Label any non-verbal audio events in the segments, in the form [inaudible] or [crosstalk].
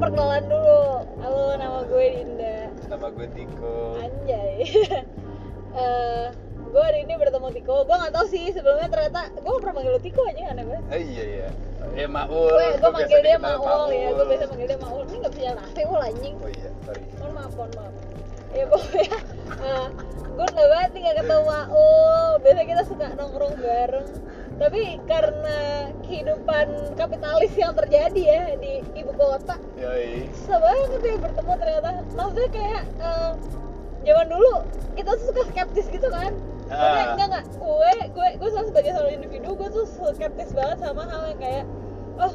perkenalan dulu. Halo nama gue Dinda. Nama gue Tiko. anjay. [laughs] Eh, gue hari ini bertemu Tiko. Gue nggak tahu sih sebelumnya ternyata gue pernah manggil lu Tiko aja aneh banget. Eh, iya iya. Eh Maul. gue gue manggil dia Maul ya. Gue biasa manggil dia Maul. Ini nggak jalan AC ul anjing. Oh iya, sorry. mohon maaf mohon maaf. Ya pokoknya uh, [laughs] gue udah banget nih gak ketemu Maul. Biasa kita suka nongkrong bareng tapi karena kehidupan kapitalis yang terjadi ya di ibu kota Yoi. susah banget ya bertemu ternyata maksudnya kayak eh, zaman dulu kita tuh suka skeptis gitu kan Maksudnya, Ah. enggak enggak gue gue gue selalu sebagai seorang individu gue tuh skeptis banget sama hal yang kayak oh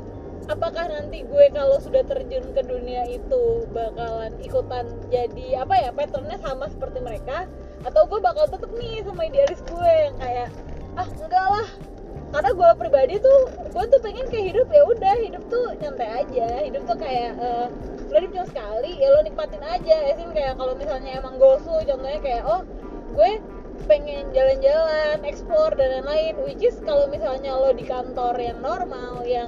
apakah nanti gue kalau sudah terjun ke dunia itu bakalan ikutan jadi apa ya patternnya sama seperti mereka atau gue bakal tetep nih sama idealis gue yang kayak ah enggak lah karena gue pribadi tuh gue tuh pengen kayak hidup ya udah hidup tuh nyantai aja hidup tuh kayak eh, lo hidup cuma sekali ya lo nikmatin aja ya sih kayak kalau misalnya emang goals lu contohnya kayak oh gue pengen jalan-jalan explore dan lain-lain which is kalau misalnya lo di kantor yang normal yang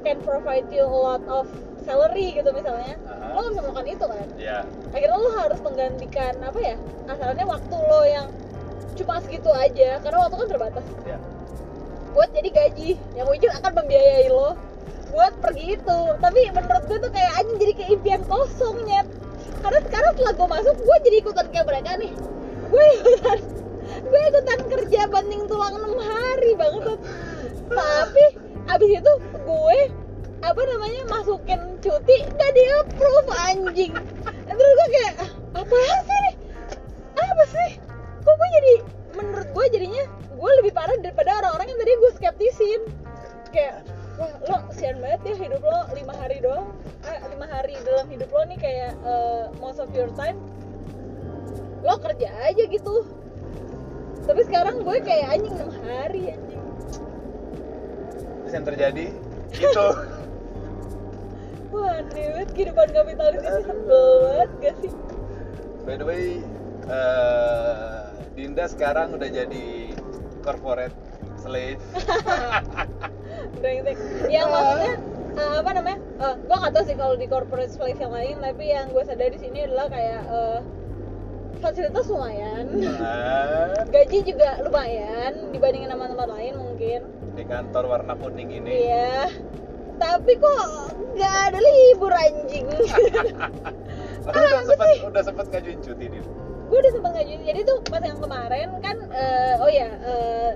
can provide you a lot of salary gitu misalnya Aha. lo nggak bisa melakukan itu kan Ya. akhirnya lo harus menggantikan apa ya asalnya waktu lo yang cuma segitu aja karena waktu kan terbatas Ya. Buat jadi gaji. Yang mungkin akan membiayai lo buat pergi itu. Tapi menurut gue tuh kayak anjing jadi kayak impian kosong nyet. Karena sekarang setelah gue masuk gue jadi ikutan kayak mereka nih. Gue ikutan gue ikutan kerja banding tulang 6 hari banget tapi abis itu gue apa namanya masukin cuti gak di approve anjing. Terus gue kayak "Ah, apa sih nih apa sih? Kok gue jadi menurut gue jadinya gue lebih parah daripada orang-orang yang tadi gue skeptisin. Kayak wah lo sian banget ya hidup lo lima hari doang. Eh, lima hari dalam hidup lo nih kayak eh, most of your time lo kerja aja gitu. Tapi sekarang gue kayak anjing enam hari anjing. Terus yang terjadi? Gitu. [laughs] wah banget kehidupan kapitalis ini sebel banget gak sih? By the way, eh, Dinda sekarang udah jadi corporate slave. [laughs] brengsek yang maksudnya eh, apa namanya? Eh, gue nggak tahu sih kalau di corporate slave yang lain tapi yang gue sadar di sini adalah kayak eh, fasilitas lumayan. [laughs] Gaji juga lumayan dibandingin sama tempat lain mungkin. Di kantor warna kuning ini. iya. Tapi kok nggak ada libur anjing. [laughs] Tapi udah sempat udah sempat ngajuin cuti Din. Gue udah sempet ngajuin. Jadi tuh pas yang kemarin kan eh, oh ya eh,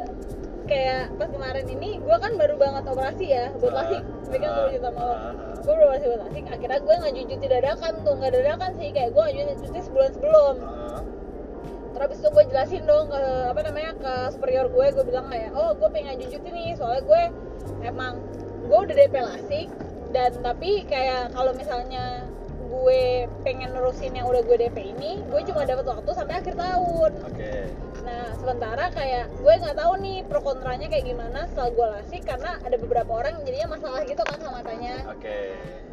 kayak pas kemarin ini gue kan baru banget operasi ya buat Ah, lasik. Tapi kan gue ah, ah, ah. gue baru operasi buat lasik. Akhirnya gue ngajuin cuti dadakan tuh. Nggak dadakan sih kayak gue ngajuin cuti sebulan sebelum. Ah, terus habis itu gue jelasin dong ke apa namanya ke superior gue. Gue bilang kayak oh gue pengen ngajuin cuti nih soalnya gue emang gue udah DP lasik. Dan tapi kayak kalau misalnya gue pengen nerusin yang udah gue DP ini gue cuma dapat waktu sampai akhir tahun Oke. nah sementara kayak gue nggak tahu nih pro kontranya kayak gimana setelah gue lasik karena ada beberapa orang yang jadinya masalah gitu kan sama matanya Oke.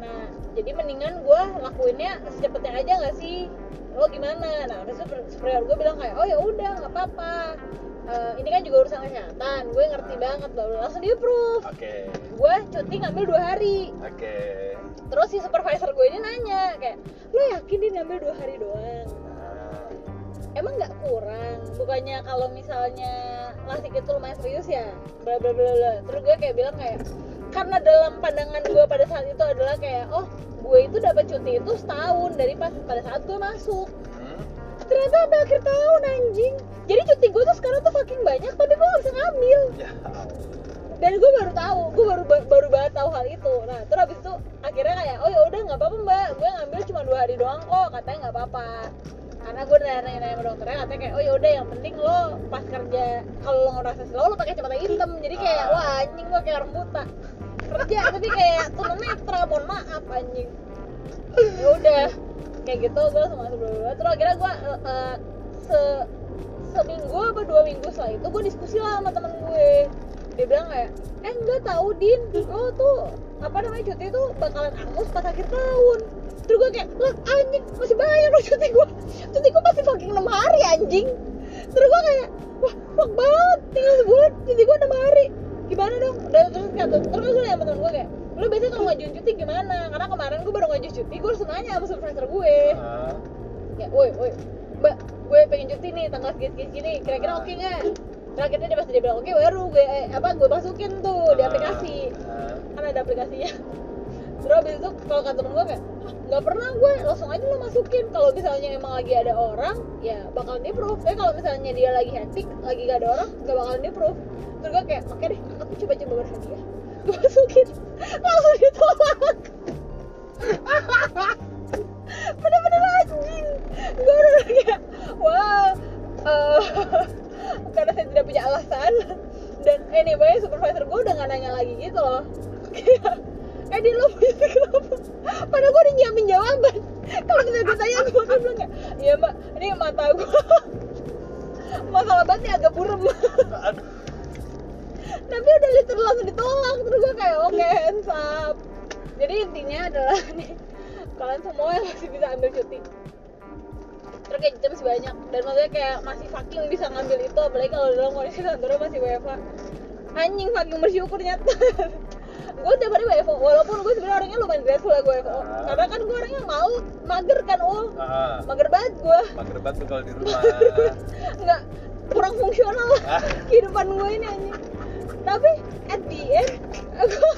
Nah, jadi mendingan gue lakuinnya secepetnya aja nggak sih? Lo gimana? Nah, terus super- superior gue bilang kayak, oh ya udah nggak apa-apa. Eh, ini kan juga urusan kesehatan, gue ngerti banget loh. Langsung di approve. Oke. Gue cuti ngambil dua hari. Oke. Terus si supervisor gue ini nanya kayak, lo yakin dia ngambil dua hari doang? Emang nggak kurang? Bukannya kalau misalnya lasik itu lumayan serius ya? Bla bla bla bla. Terus gue kayak bilang kayak, karena dalam pandangan gue pada saat itu adalah kayak, oh gue itu dapat cuti itu setahun dari pas pada saat gue masuk. hmm, Ternyata sampai akhir tahun anjing. Jadi cuti gue tuh sekarang tuh fucking banyak, tapi gue gak bisa ngambil. Ya. Dan gue baru tahu, gue baru baru banget tahu hal itu. Nah, terus habis itu akhirnya kayak, oh ya udah nggak apa-apa mbak, gue ngambil cuma dua hari doang kok, katanya nggak apa-apa. Karena gue udah nanya-nanya sama dokternya, katanya kayak, oh ya udah yang penting lo pas kerja, kalau lo ngerasa slow, lo pakai kacamata hitam. Jadi kayak, wah anjing gue kayak orang buta. Kerja tapi kayak tunanetra, mohon maaf anjing. Ya udah, kayak gitu gue langsung masuk. Terus akhirnya gue eh, eh, se seminggu apa dua minggu setelah itu gue diskusi lah sama temen gue dia bilang kayak eh enggak tahu din. Lo tuh apa namanya cuti tuh bakalan angus pas akhir tahun. Terus gue kayak lah anjing masih banyak loh cuti gue cuti gue masih fucking 6 hari anjing. Terus gue kayak wah fuck banget tinggal sebulan cuti gue 6 hari. Gimana dong? Udah terus kata terus gue nanya sama temen gue kayak lo biasanya kalau ngajuin cuti gimana? Karena kemarin gue baru ngajuin cuti gue langsung nanya sama supervisor gue. Ah, ya woi woi mbak gue pengen cuti nih tanggal segini segini kira-kira oke nggak terakhirnya dia pasti dia bilang oke baru gue eh, apa gue masukin tuh di ah, aplikasi. Ah. kan ada aplikasinya. Terus habis itu kalau kata temen gue kayak "Ah, nggak pernah gue langsung aja lo masukin. Kalau misalnya emang lagi ada orang ya bakalan di approve tapi kalau misalnya dia lagi hectic lagi gak ada orang gak bakalan di approve terus gue kayak oke deh aku coba coba berhadiah [laughs] gue masukin. Langsung ditolak. [laughs] Bener-bener anjing. Gue udah kayak wow eh, [laughs] karena saya tidak punya alasan. Dan anyway supervisor gue udah gak nanya lagi gitu loh. Kayak eh dia lo kenapa padahal gue udah nyiapin jawaban. Kalau misalnya gue tanya gue kan bilang kayak iya mbak ini mata gue masalah banget agak Aduh, tapi udah literal langsung ditolak. Terus gue kayak oke hands up. Jadi intinya adalah nih kalian semua yang masih bisa ambil cuti terus kayak jam sebanyak. Dan maksudnya kayak masih fucking bisa ngambil itu apalagi kalau dalam kondisi [laughs] kantornya masih WFA anjing fucking bersyukur nyata. [laughs] Gue tiap hari WFO walaupun gue sebenarnya orangnya lumayan grateful ya gue WFO Ah. karena kan gue orangnya mau mager kan ul? Ah, mager banget gue mager banget tuh kalau di [laughs] rumah. nggak kurang fungsional lah Ah. kehidupan gue ini anjing. Tapi at the end aku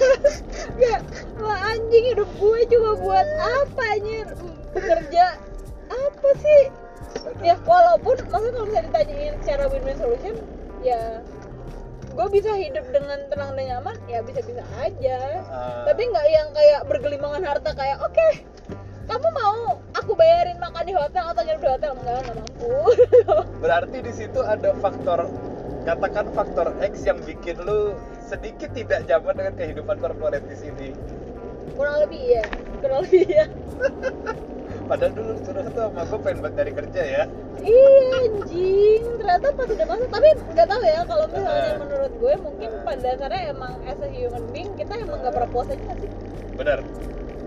kayak wah anjing hidup gue cuma buat apa anjir? Bekerja apa sih ya walaupun maksudnya kalau misalnya ditanyain secara win-win solution ya gue bisa hidup dengan tenang dan nyaman ya bisa-bisa aja. Ah. tapi nggak yang kayak bergelimangan harta kayak oke kamu mau aku bayarin makan di hotel atau nginep di hotel? Enggak nggak mampu. [laughs] Berarti di situ ada faktor katakan faktor X yang bikin lu sedikit tidak nyaman dengan kehidupan korporat di sini. kurang lebih ya. Kurang lebih ya [laughs] Padahal dulu sudah tuh sama gue pengen banget dari kerja ya. iya anjing ternyata pas udah masuk tapi nggak tahu ya kalau misalnya Ah. menurut gue mungkin pada dasarnya emang as a human being kita emang nggak pernah puas aja sih Benar.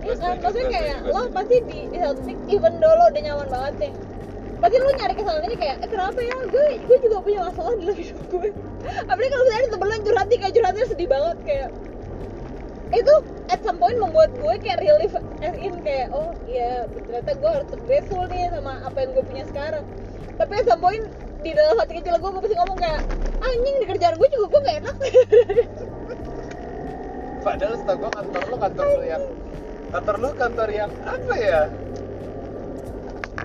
Iya kan, maksudnya kayak lo pasti di, di satu titik even though lo udah nyaman banget nih Pasti lo nyari kesalahannya kayak, eh kenapa ya, gue, gue juga punya masalah dalam hidup gue [laughs] Apalagi kalau misalnya ada temen lo curhat nih, kayak curhatnya sedih banget kayak Itu at some point membuat gue kayak relief as in kayak, oh iya ternyata gue harus grateful nih sama apa yang gue punya sekarang Tapi at some point di dalam hati kecil gue, pasti ngomong kayak Anjing di kerjaan gue juga gue gak enak [laughs] Padahal setahu gue kantor lu kantor lu yang kantor lu kantor yang apa ya?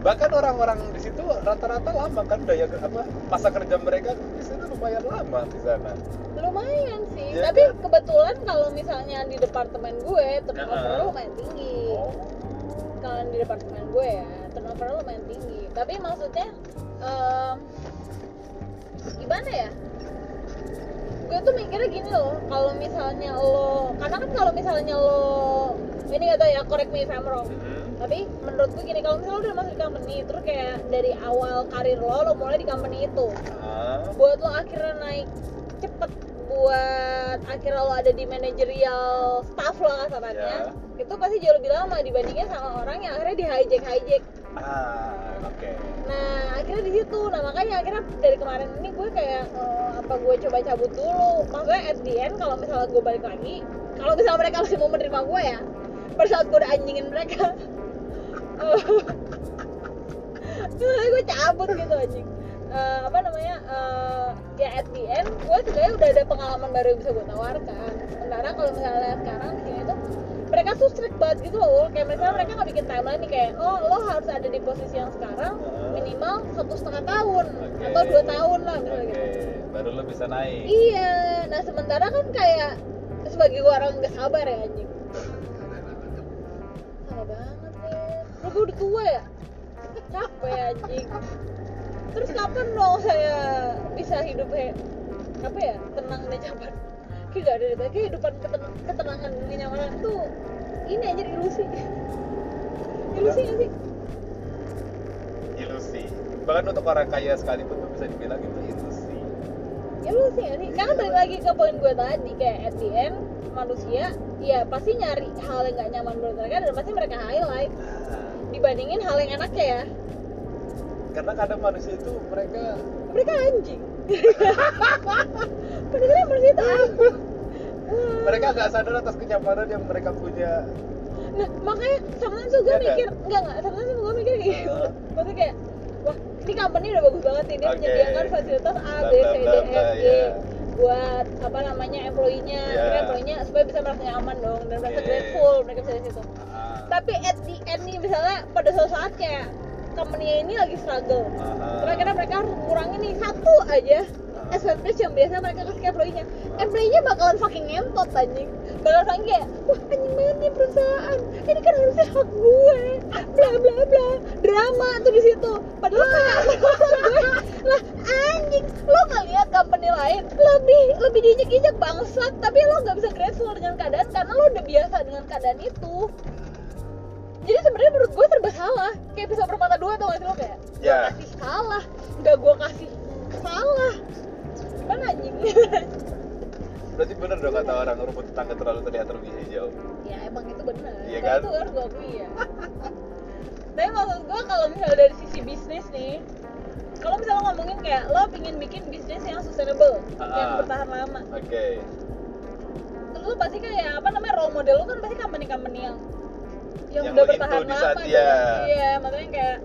Bahkan orang-orang di situ rata-rata lama kan daya apa masa kerja mereka di sana lumayan lama di sana. lumayan sih Ya tapi kan? kebetulan kalau misalnya di departemen gue turnover Heeh. lumayan tinggi Oh. kalau di departemen gue ya turnover lumayan tinggi tapi maksudnya em, gimana ya gue tuh mikirnya gini loh kalau misalnya lo karena kan kalau misalnya lo ini gak tau ya correct me if I'm wrong Mhm. Tapi menurut gue gini kalau misalnya lo udah masuk di company terus kayak dari awal karir lo lo mulai di company itu. Ah, buat lo akhirnya naik cepet buat akhirnya lo ada di manajerial staff lah kasarannya itu pasti jauh lebih lama dibandingin sama orang yang akhirnya di hijack hijack. Ah, oke. nah akhirnya di situ. Nah makanya akhirnya dari kemarin ini gue kayak eh, apa gue coba cabut dulu. Maksudnya at the end kalau misalnya gue balik lagi kalau misalnya mereka masih mau menerima gue ya pada saat gue udah anjingin mereka Terus gue cabut gitu anjing. Eh, apa namanya eh, ya at the end gue sebenarnya udah ada pengalaman baru yang bisa gue tawarkan. Sementara kalau misalnya sekarang di sini tuh mereka tuh strict banget gitu loh. Kayak misalnya mereka nggak bikin timeline nih kayak oh lo harus ada di posisi yang sekarang minimal satu setengah tahun Oke. atau dua tahun lah misalnya Oke, gitu. Baru lu bisa naik. iya. Nah sementara kan kayak sebagai gue orang gak sabar ya anjing. Sama banget gue udah tua ya? Capek anjing. Terus kapan dong saya bisa hidup kayak apa ya tenang dan nyaman? Kayak gak ada deh kayak kehidupan keten- ketenangan dan kenyamanan tuh ini anjir ilusi. Ilusi gak sih? Ilusi. Bahkan untuk orang kaya sekalipun tuh bisa dibilang itu ilusi. ilusi gak sih? Karena balik lagi ke poin gue tadi kayak at the end manusia ya pasti nyari hal yang gak nyaman menurut mereka dan pasti mereka highlight. Ah, dibandingin hal yang enaknya ya Karena kadang manusia itu mereka mereka anjing [laughs] pada dasarnya manusia itu anjing mereka nggak sadar atas kenyamanan yang mereka punya nah makanya tuh gue nggak? mikir enggak enggak sama tuh gue mikir kayak gitu Heeh. maksudnya kayak wah ini company udah bagus banget nih dia Oke. menyediakan fasilitas A B C D bla, F G ya. buat apa namanya employee-nya. Akhirnya employee-nya supaya bisa merasa nyaman dong dan merasa Oke. grateful mereka bisa di situ tapi at the end nih misalnya pada suatu saat kayak company ini lagi struggle. Terus akhirnya mereka harus ngurangin nih satu aja advantage yang biasa mereka kasih ke employee-nya. Employee-nya bakalan fucking ngentot anjing. Bakalan fucking kayak, wah anjing banget nih perusahaan. Ini kan harusnya hak gue. Bla bla bla. Drama tuh di situ. Padahal kayak gue. Lah anjing Lo gak lihat company lain? Lebih lebih diinjek-injek bangsat. Tapi lo gak bisa grateful dengan keadaan Karena lo udah biasa dengan keadaan itu jadi sebenarnya menurut gue serba salah. Kayak pisau bermata dua tau gak sih lo? Kayak gue Ya. kasih salah. Nggak gue kasih salah. Kan anjing? [laughs] Berarti bener dong kata orang rumput tetangga terlalu terlihat lebih hijau ya emang itu benar Iya Tapi kan? itu harus gue akui ya. [laughs] Tapi maksud gue kalau misalnya dari sisi bisnis nih kalau misalnya ngomongin kayak lo pengen bikin bisnis yang sustainable yang Ah. bertahan lama. Oke. Terus lo pasti kayak apa namanya role model lo kan pasti company-company yang yang, Yang udah bertahan di lama saat tuh. dia. iya maksudnya kayak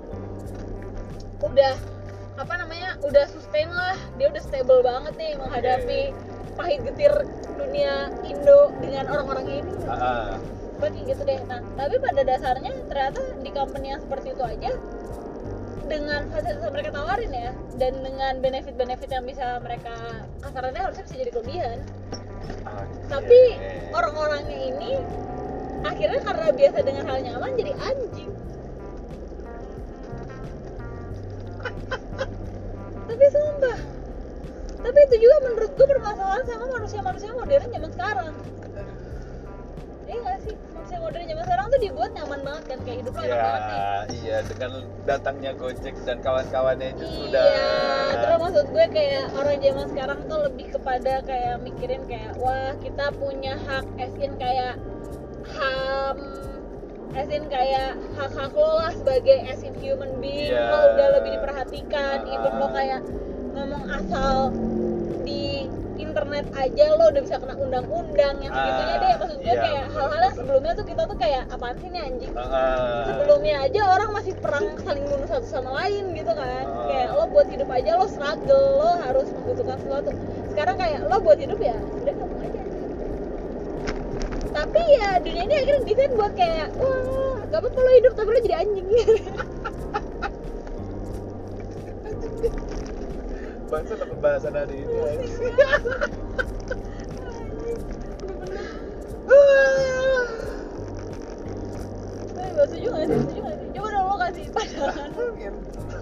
udah apa namanya udah sustain lah dia udah stable banget nih menghadapi pahit getir dunia Indo dengan orang-orang ini Ah, ah. Pokoknya kayak gitu deh nah tapi pada dasarnya ternyata di company yang seperti itu aja dengan fasilitas yang mereka tawarin ya dan dengan benefit-benefit yang bisa mereka kasarnya harusnya bisa jadi kelebihan Oke. tapi orang-orangnya ini akhirnya karena biasa dengan hal nyaman jadi anjing. [laughs] Tapi sumpah. Tapi itu juga menurut gue bermasalah sama manusia-manusia modern zaman sekarang. Iya gak sih? Manusia modern zaman sekarang tuh dibuat nyaman banget kan kayak hidup ya banget nih iya dengan datangnya Gojek dan kawan-kawannya itu sudah Iya, terus maksud gue kayak orang zaman sekarang tuh lebih kepada kayak mikirin kayak wah kita punya hak as in kayak ham as in kayak hak-hak lo lah sebagai as in human being Iya. lo udah lebih diperhatikan Ah. even lo kayak ngomong asal di internet aja lo udah bisa kena undang-undang yang segitunya Ah, deh maksud gue iya, kayak hal-hal yang sebelumnya tuh kita tuh kayak apaan sih nih anjing ah. sebelumnya aja orang masih perang saling bunuh satu sama lain gitu kan Ah. kayak lo buat hidup aja lo struggle lo harus membutuhkan sesuatu sekarang kayak lo buat hidup ya udah kamu aja tapi ya dunia ini akhirnya desain buat kayak wah gak apa-apa lo hidup tapi lo jadi anjing. [laughs] Bangsa dapat bahasan hari ini. Eh, [laughs] gak setuju gak sih? Setuju gak sih? Coba dong lo kasih pandangan.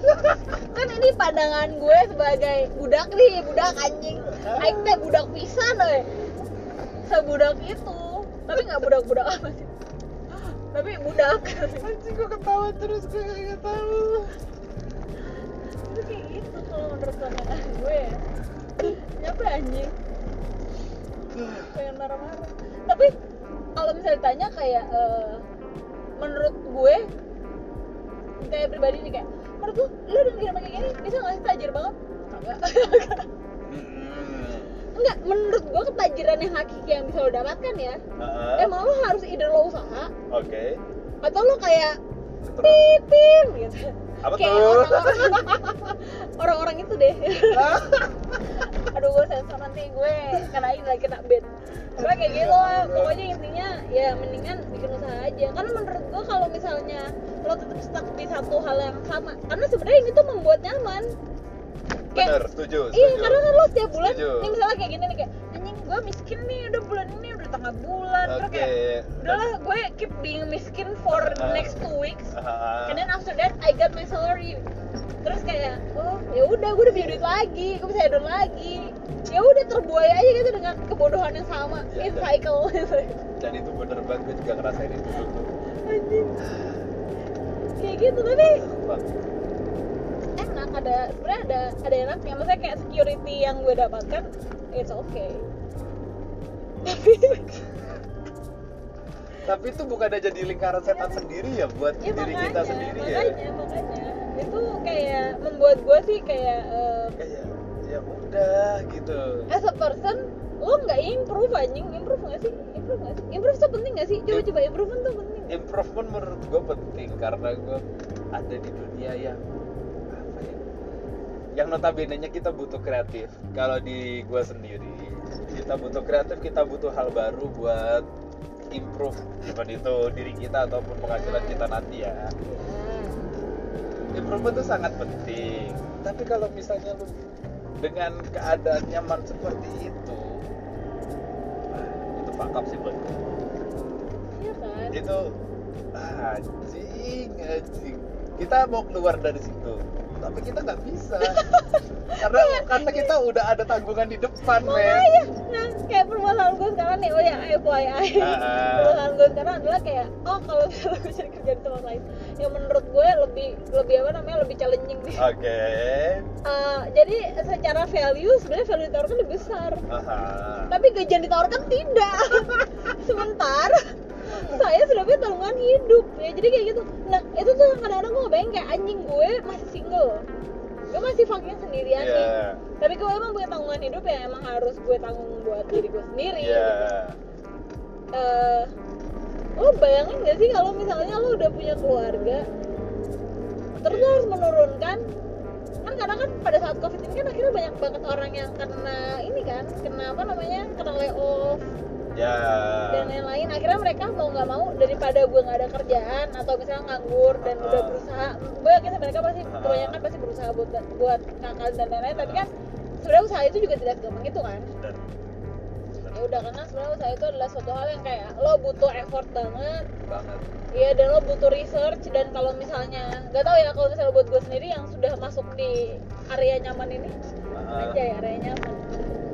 [laughs] Kan ini pandangan gue sebagai budak nih, budak anjing. Aing teh budak pisan we Sebudak itu Tapi gak budak-budak amat Tapi budak Anjing gua ketawa terus gue gak tahu. Itu kayak gitu kalau menurut pandangan gue ya Nyapa anjing? Pengen marah-marah Tapi kalau misalnya ditanya kayak eh, Menurut gue Kayak pribadi nih kayak Menurut lu, lu dengan kehidupan kayak gini bisa gak sih tajir banget? Enggak. [laughs] Enggak, menurut gue ketajiran yang hakiki yang bisa lo dapatkan ya. Ah, Emang lo harus either lo usaha Oke. Atau lo kayak pipim gitu. Apa kayak tuh? orang-orang. [laughs] Orang-orang itu deh. [laughs] Aduh gue sensor nanti gue. Kenain lagi kena band Pokoknya kayak gitu lah. Pokoknya intinya ya mendingan bikin usaha aja. Karena menurut gue kalau misalnya lo tetap stuck di satu hal yang sama karena sebenarnya ini tuh membuat nyaman kayak Bener, setuju, iya setuju. karena kan lo setiap bulan Setuju. nih misalnya kayak gini nih kayak anjing gue miskin nih udah bulan ini udah tengah bulan terus Oke. kayak udahlah gue keep being miskin for the Ah. next two weeks Ah, and then after that I got my salary terus kayak oh ya udah gue udah punya duit lagi gue bisa hedon lagi ya udah terbuai aja gitu dengan kebodohan yang sama Ya, in dan- cycle dan itu bener banget gue juga ngerasain itu dulu. anjing kayak gitu tapi Wah, ada sebenarnya ada ada enaknya maksudnya kayak security yang gue dapatkan it's okay. Tapi [laughs] Tapi itu bukan jadi lingkaran setan sendiri ya buat ya diri makanya kita sendiri ya. makanya makanya. Itu kayak membuat gue sih kayak eh, Kayak ya udah gitu. as a person lo nggak improve anjing. Improve nggak sih? Improve nggak sih? Improve tuh penting nggak sih? Coba coba improvement tuh penting. improvement menurut gue penting karena gue ada di dunia yang ya yang notabene nya kita butuh kreatif. Kalau di gue sendiri kita butuh kreatif kita butuh hal baru buat improve even itu diri kita ataupun penghasilan kita nanti ya. Improvement itu sangat penting. Tapi kalau misalnya lu dengan keadaan nyaman seperti itu itu fakap sih buat iya kan? Itu anjing anjing. Kita mau keluar dari situ tapi kita nggak bisa. Karena [laughs] karena kita udah ada tanggungan di depan men. Makanya nah kayak permasalahan gue sekarang nih oh ya FYI. Ah. permasalahan gue sekarang adalah kayak oh kalau [laughs] misalnya gue cari kerja di tempat lain. Yang menurut gue lebih lebih apa namanya lebih challenging sih. Oke. Eh, jadi secara value sebenarnya value ditawarkan lebih besar. Aha. tapi gaji yang ditawarkan tidak. [laughs] Sementara saya sudah punya tanggungan hidup ya. Jadi kayak gitu. Nah itu tuh kadang-kadang gue ngebayang kayak anjing gue masih single. Gue masih fucking sendirian nih. Iya. tapi gue emang punya tanggungan hidup yang emang harus gue tanggung buat diri gue sendiri Iya. Eh, lo bayangin gak sih kalau misalnya lo udah punya keluarga terus lo harus menurunkan? Kan kadang kan pada saat covid ini kan akhirnya banyak banget orang yang kena ini kan kena apa namanya kena layoff ya. Dan lain-lain akhirnya mereka mau nggak mau daripada gue nggak ada kerjaan atau misalnya nganggur dan udah Ah. berusaha gue yakin mereka pasti Ah. kebanyakan pasti berusaha buat buat ngakal dan lain-lain tapi kan sebenarnya usaha itu juga tidak segampang itu kan? Ya udah karena sebenarnya usaha itu adalah suatu hal yang kayak lo butuh effort banget. Banget. Iya dan lo butuh research dan kalau misalnya nggak tahu ya kalau misalnya buat gue sendiri yang sudah masuk di area nyaman ini Aha. aja ya area nyaman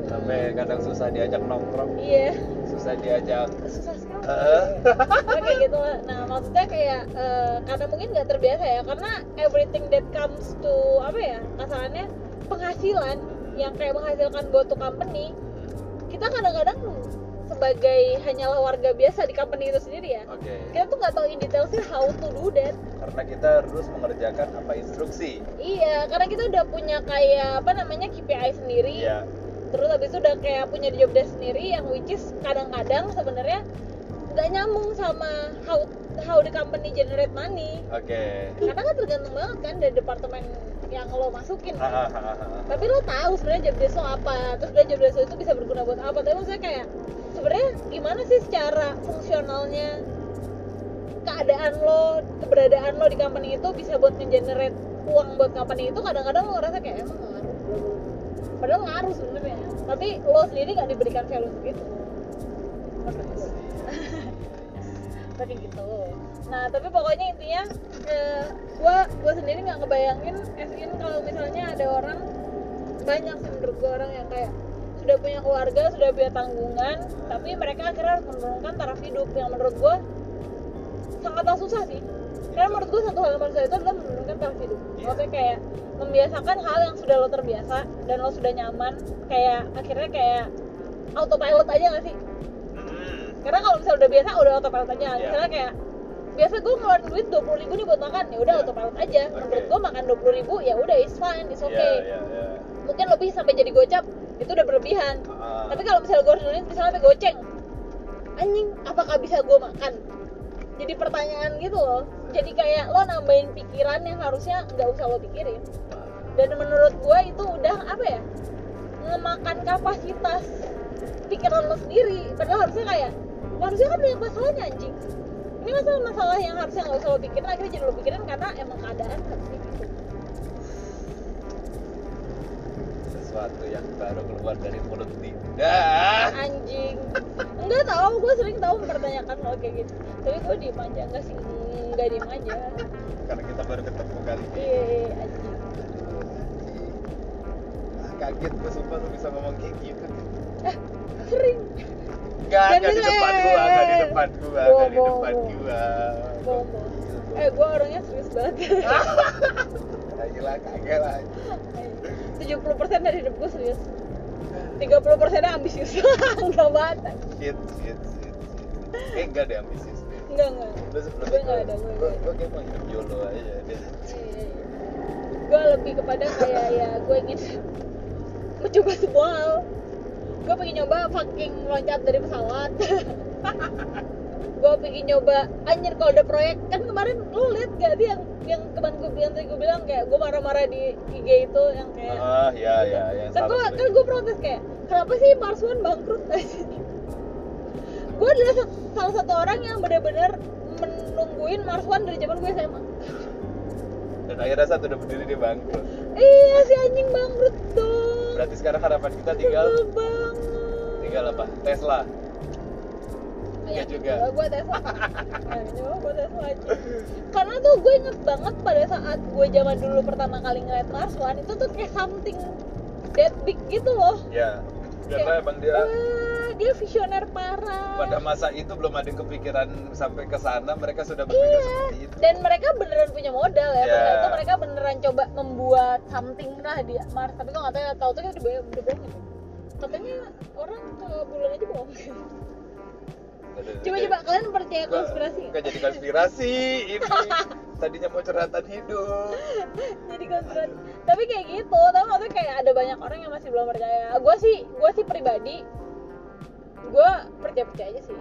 sampai kadang susah diajak nongkrong. Iya. Susah diajak. Susah sekali. Nah, kayak gitu. Nah maksudnya kayak eh, karena mungkin nggak terbiasa ya karena everything that comes to apa ya kasarannya penghasilan yang kayak menghasilkan buat tuh company kita kadang-kadang sebagai hanyalah warga biasa di company itu sendiri ya oke. kita tuh nggak tahu in detail sih how to do that. Karena kita harus mengerjakan apa instruksi. Iya, karena kita udah punya kayak apa namanya KPI sendiri. Iya. Terus habis itu udah kayak punya job desk sendiri yang which is kadang-kadang sebenarnya nggak nyambung sama how how the company generate money. oke Karena kan tergantung banget kan dari departemen yang lo masukin. kan. Tapi lo tahu sebenarnya job desk lo apa, terus sebenarnya job desk lo itu bisa berguna buat apa. Tapi maksudnya kayak sebenarnya gimana sih secara fungsionalnya keadaan lo, keberadaan lo di company itu bisa buat ngegenerate uang buat company itu kadang-kadang lo ngerasa kayak emang padahal ngaruh sebenarnya. Tapi lo sendiri nggak diberikan value segitu gue tapi gitu. Nah tapi pokoknya intinya eh, gua gua sendiri nggak ngebayangin as in kalau misalnya ada orang banyak sih menurut gua orang yang kayak sudah punya keluarga sudah punya tanggungan tapi mereka akhirnya harus menurunkan taraf hidup. Yang menurut gua sangatlah susah sih. Karena menurut gua satu hal yang paling susah itu adalah menurunkan taraf hidup. Iya. maksudnya kayak membiasakan hal yang sudah lo terbiasa dan lo sudah nyaman kayak akhirnya kayak autopilot aja gak sih Hmm. karena kalau misalnya udah biasa udah autopilot aja Iya. misalnya kayak biasa gue ngeluarin duit dua puluh ribu nih buat makan ya udah Iya. autopilot aja Oke. menurut gue makan dua puluh ribu ya udah it's fine it's Iya, okay iya, iya. mungkin lebih sampai jadi gocap itu udah berlebihan Ah. tapi kalau misalnya gue harus nulis misalnya sampai goceng anjing apakah bisa gue makan jadi pertanyaan gitu loh. Jadi kayak lo nambahin pikiran yang harusnya nggak usah lo pikirin. Dan menurut gue itu udah apa ya ngemakan kapasitas pikiran lo sendiri. Padahal harusnya kayak harusnya kan banyak masalahnya anjing. Ini masalah-masalah yang harusnya nggak usah lo pikirin akhirnya jadi lo pikirin karena emang keadaan harusnya gitu. Sesuatu yang baru keluar dari mulut tidak anjing enggak tahu gue sering tahu mempertanyakan lo kayak gitu. Tapi gue diem aja enggak sih enggak diem aja. Karena kita baru ketemu kali ini. Iya iya, anjing. Ah, kaget gue sumpah lu bisa ngomong kayak gitu. Sering. Enggak, Dan enggak di depan gua, enggak di depan gua, enggak di depan gua. eh gue orangnya serius banget. [laughs] Gila, kagak lah. 70% dari hidup gue serius 30% nya ambisius. [laughs] Enggak banget Shit, shit, shit, shit. Eh, enggak deh ambisius deh. enggak enggak Gue lebih nggak ke- ada, gue. nggak gua kayak mau hidup YOLO aja deh. gue lebih kepada kayak ya gue ingin [laughs] mencoba semua hal. Gue pengen nyoba fucking loncat dari pesawat [laughs] gue pengen nyoba. Anjir kalau ada proyek kan kemarin lu liat gak dia yang yang kemarin gue bilang tadi gue bilang kayak gue marah-marah di IG itu yang kayak ah ya ya yang kan gue salah kan gue protes kayak kenapa sih Mars One bangkrut? [laughs] Gue adalah sa- salah satu orang yang benar-benar menungguin Mars One dari zaman gue SMA dan akhirnya saat udah berdiri dia bangkrut. Iya si anjing bangkrut dong. Berarti sekarang harapan kita tinggal tinggal apa? Tesla Iya Iya juga. gue Tesla Ayo gue Tesla aja karena tuh gue inget banget pada saat gue zaman dulu pertama kali ngeliat Mars One itu tuh kayak something that big gitu loh ya karena emang dia wah dia visioner parah pada masa itu belum ada kepikiran sampai ke sana mereka sudah berpikir Iya, seperti itu dan mereka beneran punya modal ya. Iya. Saat itu mereka beneran coba membuat something lah di Mars. Tapi kok nggak tahu ya, tahu tuh udah bohong, udah bohong gitu. Katanya orang ke bulan aja bohong. Coba coba kalian percaya konspirasi? Gua jadi konspirasi ini tadinya mau curhatan hidup Jadi konspirasi. Tapi kayak gitu, tapi maksudnya kayak ada banyak orang yang masih belum percaya. Gue sih, gue sih pribadi, gue percaya percaya aja sih.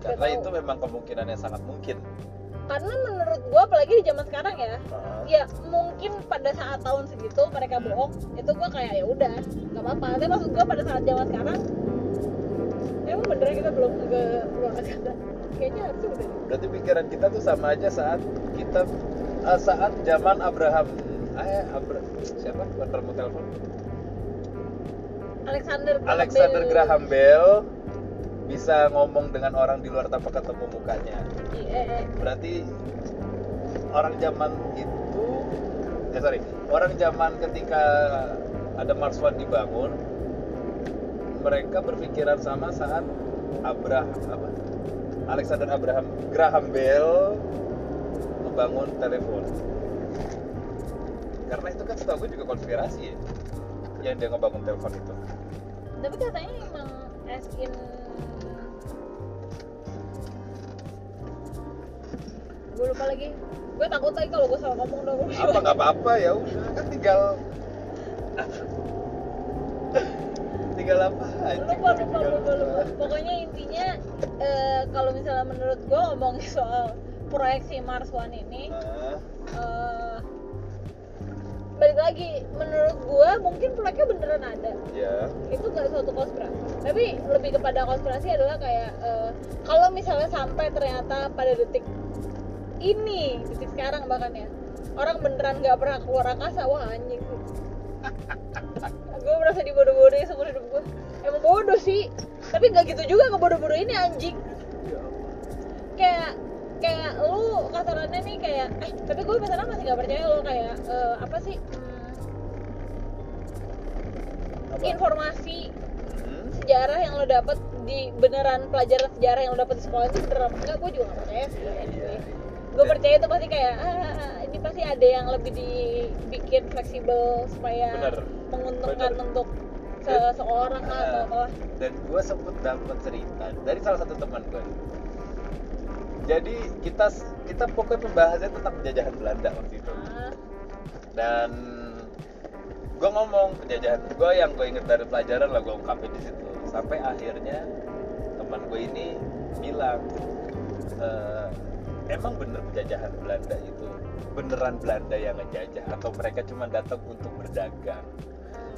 karena itu memang kemungkinan yang sangat mungkin Karena menurut gue, apalagi di zaman sekarang ya, Nah, ya mungkin pada saat tahun segitu mereka bohong itu gue kayak ya udah nggak apa-apa tapi maksud gue pada saat zaman sekarang emang beneran kita belum ke luar kayaknya harusnya udah deh. berarti pikiran kita tuh sama aja saat kita eh, saat zaman Abraham eh Abra, siapa? Penermu telepon? Alexander Graham Alexander Bell. Graham Bell bisa ngomong dengan orang di luar tanpa ketemu mukanya. Iya, berarti orang zaman itu eh sorry orang zaman ketika ada Mars One dibangun mereka berpikiran sama saat Abraham apa? Alexander Abraham Graham Bell membangun telepon. Karena itu kan setahu gue juga konspirasi ya yang dia ngebangun telepon itu. Tapi katanya emang as in gue lupa lagi. Gue takut lagi kalau gue salah ngomong dong. Apa nggak apa-apa ya udah kan tinggal [laughs] tinggal apa lupa lupa lupa lupa. Pokoknya intinya eh, kalau misalnya menurut gue ngomongin soal proyeksi Mars One ini eh, balik lagi menurut gue mungkin proyeknya beneran ada. Ya itu gak suatu konspirasi. Tapi lebih kepada konspirasi adalah kayak eh, kalau misalnya sampai ternyata pada detik ini detik sekarang bahkan ya orang beneran nggak pernah keluar angkasa wah anjing gue merasa dibodoh-bodohin seumur hidup gue emang bodoh sih. Tapi nggak gitu juga ngebodoh-bodoh ini anjing. Kayak kayak lu kasarannya nih kayak eh tapi gue misalnya masih gak percaya lo kayak eh, apa sih hmm, Apa? informasi Hmm, sejarah yang lo dapet di beneran pelajaran sejarah yang lo dapet di sekolah itu beneran. Enggak gue juga gak percaya sih Iya, iya. gue percaya itu pasti kayak ah, ini pasti ada yang lebih dibikin fleksibel supaya Bener. menguntungkan Bener. untuk Dan- seseorang lah atau Ah, apa dan gue sempet dapat cerita dari salah satu teman gue jadi kita kita pokoknya pembahasannya tentang penjajahan Belanda waktu itu. Ah, dan gue ngomong penjajahan gue yang gue inget dari pelajaran lah gue ungkapin di situ. Sampai akhirnya teman gue ini bilang "Eh, emang bener penjajahan Belanda itu beneran Belanda yang ngejajah atau mereka cuma datang untuk berdagang?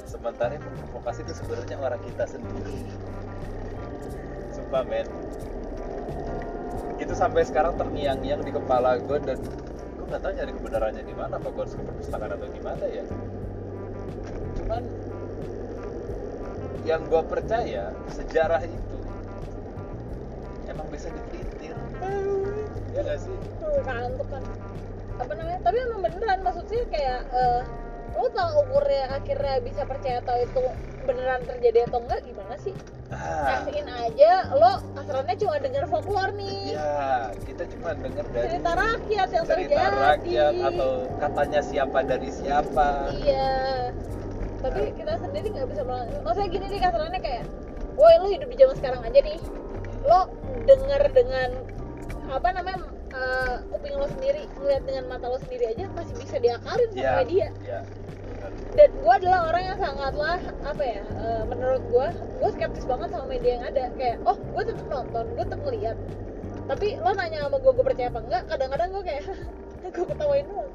Sementara yang memprovokasi itu sebenarnya orang kita sendiri. Sumpah men. Itu sampai sekarang terngiang-ngiang di kepala gue dan gue nggak tahu nyari kebenarannya di mana apa gue harus ke perpustakaan atau gimana ya. Cuman yang gue percaya sejarah itu emang bisa dipelintir ya nggak sih? Tuh, kantuk kan apa namanya? Tapi emang beneran maksudnya kayak eh, lo tau ukurnya akhirnya bisa percaya atau itu beneran terjadi atau enggak gimana sih? Ah. Kasihin aja lo kasarnya cuma denger folklore nih. Ya kita cuma dengar dari cerita rakyat yang cerita terjadi. rakyat atau katanya siapa dari siapa. Iya. Tapi kita sendiri nggak bisa melakukan maksudnya gini nih kasarnya kayak woi lo hidup di zaman sekarang aja nih. Lo denger dengan apa namanya uh, kuping lo sendiri ngeliat dengan mata lo sendiri aja masih bisa diakalin sama ya media. ya benar. dan gue adalah orang yang sangatlah apa ya eh, menurut gue gue skeptis banget sama media yang ada. Kayak oh gue tetap nonton gue tetap ngeliat. Tapi lo nanya sama gue gue percaya apa enggak kadang-kadang gue kayak [laughs] gue ketawain doang.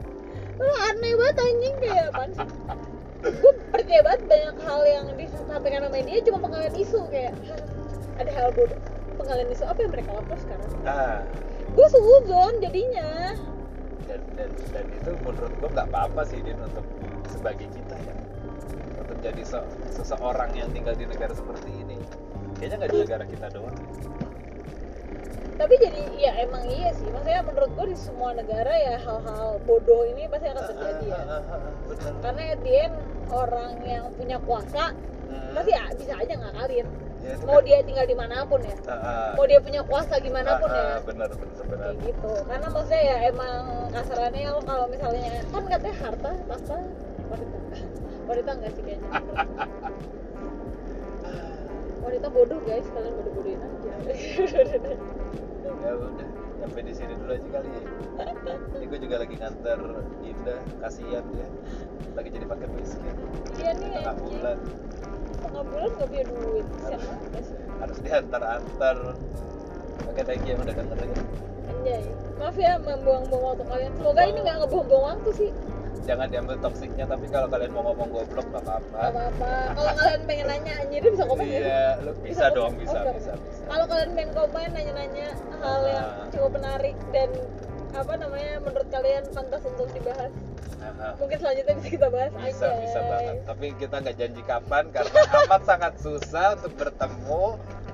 Lo aneh banget anjing kayak apaan sih? Gue percaya banget banyak hal yang disampaikan sama media cuma pengalian isu kayak ada hal bodoh. Pengalian isu apa yang mereka lapor sekarang? Nah gue suzon jadinya. Dan dan dan itu menurut gua nggak apa-apa sih Din untuk sebagai kita ya. Untuk jadi se- seseorang yang tinggal di negara seperti ini. Kayaknya nggak di negara kita doang. Tapi jadi ya emang iya sih. Maksudnya menurut gue di semua negara ya hal-hal bodoh ini pasti akan terjadi ya. benar karena at the end orang yang punya kuasa pasti ya bisa aja ngakalin Ya, mau dia tinggal di mana pun ya? Ah, ah. mau dia punya kuasa gimana pun Ah, ah, ya? benar benar benar kayak gitu. Karena maksudnya ya emang kasarannya lo kalau misalnya kan katanya harta tahta wanita. Wanita enggak sih kayaknya? [laughs] Wanita bodoh guys. Kalian bodoh bodohin aja. Ya udah sampai di sini dulu aja kali ya. Ini gue juga lagi nganter Indah kasihan dia. Lagi jadi paket miskin. Iya nih tengah bulan tengah bulan gak punya duit. Siapa sih harus diantar-antar. Oke thank you yang udah dengerin anjay. Maaf ya membuang-buang waktu kalian. Semoga ini nggak ngebuang-buang waktu sih. Jangan diambil toksiknya tapi kalau kalian mau ngomong goblok Gak apa-apa. Apa-apa. Kalau kalian pengen nanya anjir bisa komen ya. Iya lu bisa komen? dong bisa bisa oke. bisa. Kalau kalian pengen komen nanya-nanya hal yang Ah. cukup menarik dan apa namanya menurut kalian pantas untuk dibahas? Nah, mungkin selanjutnya bisa kita bahas. Bisa anjay. bisa banget. Tapi kita nggak janji kapan karena amat sangat susah untuk bertemu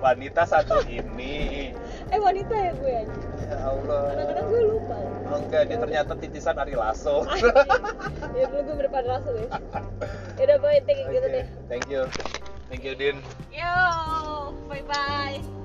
wanita satu ini. Eh wanita ya gue? Anjir ya Allah. Kadang-kadang gue lupa. Oh, enggak dia ternyata titisan Ari Lasso. [laughs] Ya dulu gue rasa guys ya. Udah boy thank you gitu Oke, deh. thank you. Thank you Din. Yo bye bye